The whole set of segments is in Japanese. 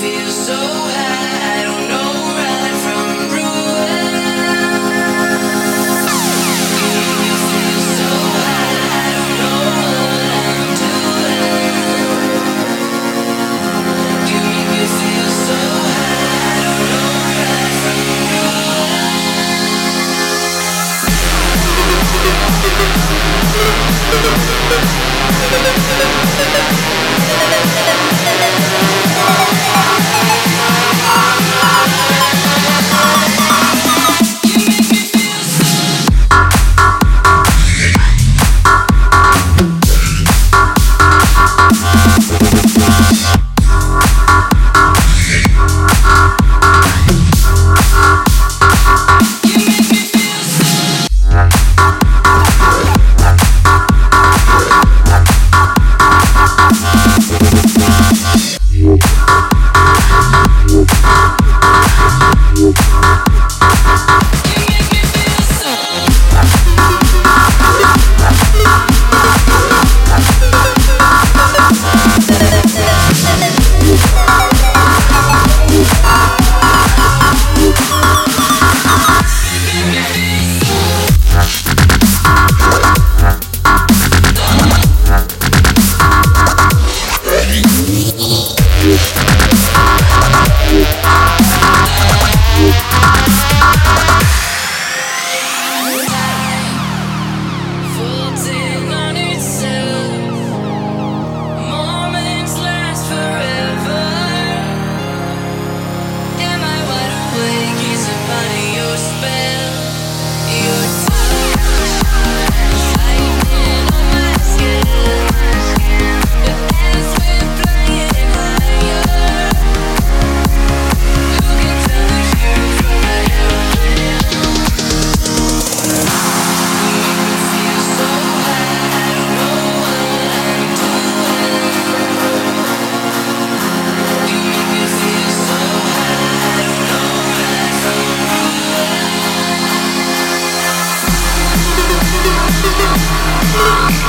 feel so happy.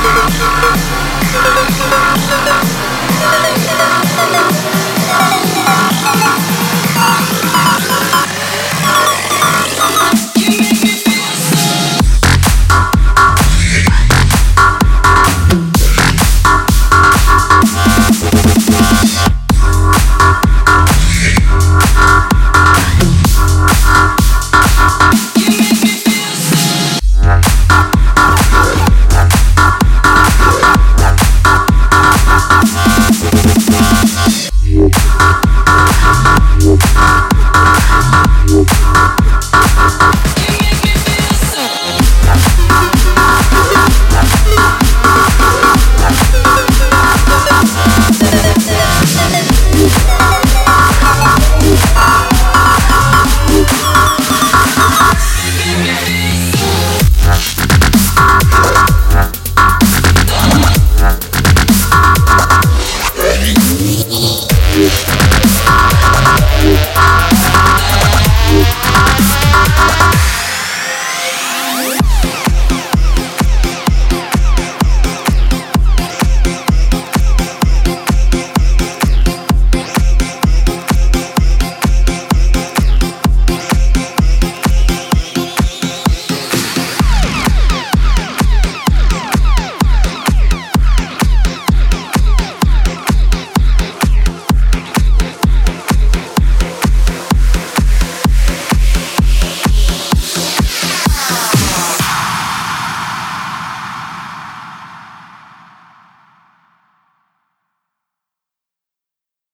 Thank you.